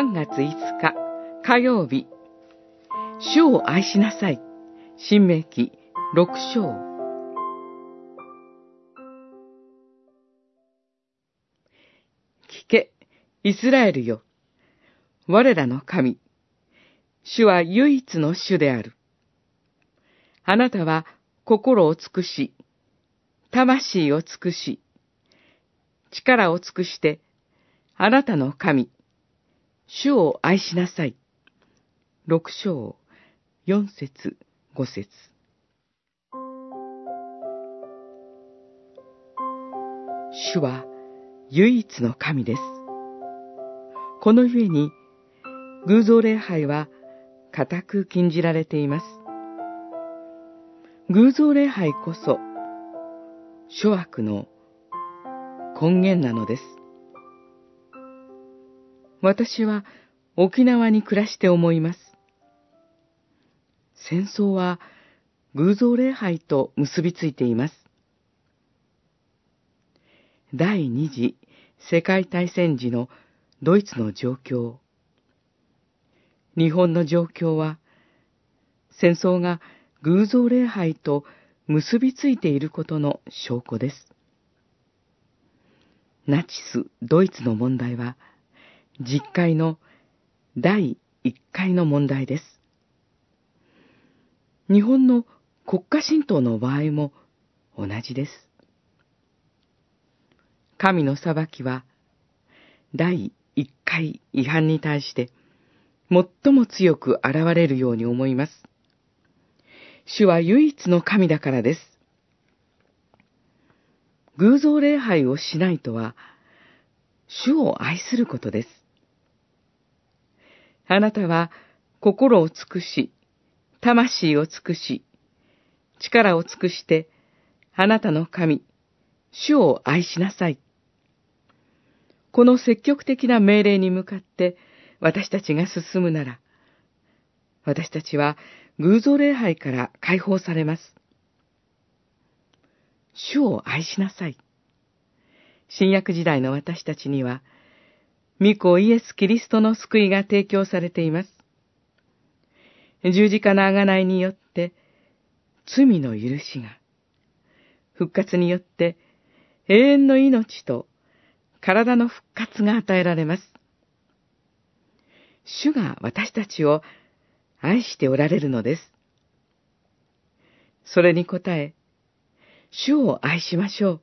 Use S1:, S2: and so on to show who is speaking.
S1: 3月5日火曜日、主を愛しなさい。新明記6章。聞け、イスラエルよ。我らの神。主は唯一の主である。あなたは心を尽くし、魂を尽くし、力を尽くして、あなたの神、主を愛しなさい。六章、四節、五節。主は唯一の神です。このゆえに、偶像礼拝は固く禁じられています。偶像礼拝こそ、諸悪の根源なのです。私は沖縄に暮らして思います。戦争は偶像礼拝と結びついています。第二次世界大戦時のドイツの状況。日本の状況は、戦争が偶像礼拝と結びついていることの証拠です。ナチス・ドイツの問題は、実会の第一回の問題です。日本の国家神道の場合も同じです。神の裁きは、第一回違反に対して、最も強く現れるように思います。主は唯一の神だからです。偶像礼拝をしないとは、主を愛することです。あなたは心を尽くし、魂を尽くし、力を尽くして、あなたの神、主を愛しなさい。この積極的な命令に向かって私たちが進むなら、私たちは偶像礼拝から解放されます。主を愛しなさい。新約時代の私たちには、御子イエス・キリストの救いが提供されています。十字架の贖いによって、罪の許しが、復活によって永遠の命と体の復活が与えられます。主が私たちを愛しておられるのです。それに応え、主を愛しましょう。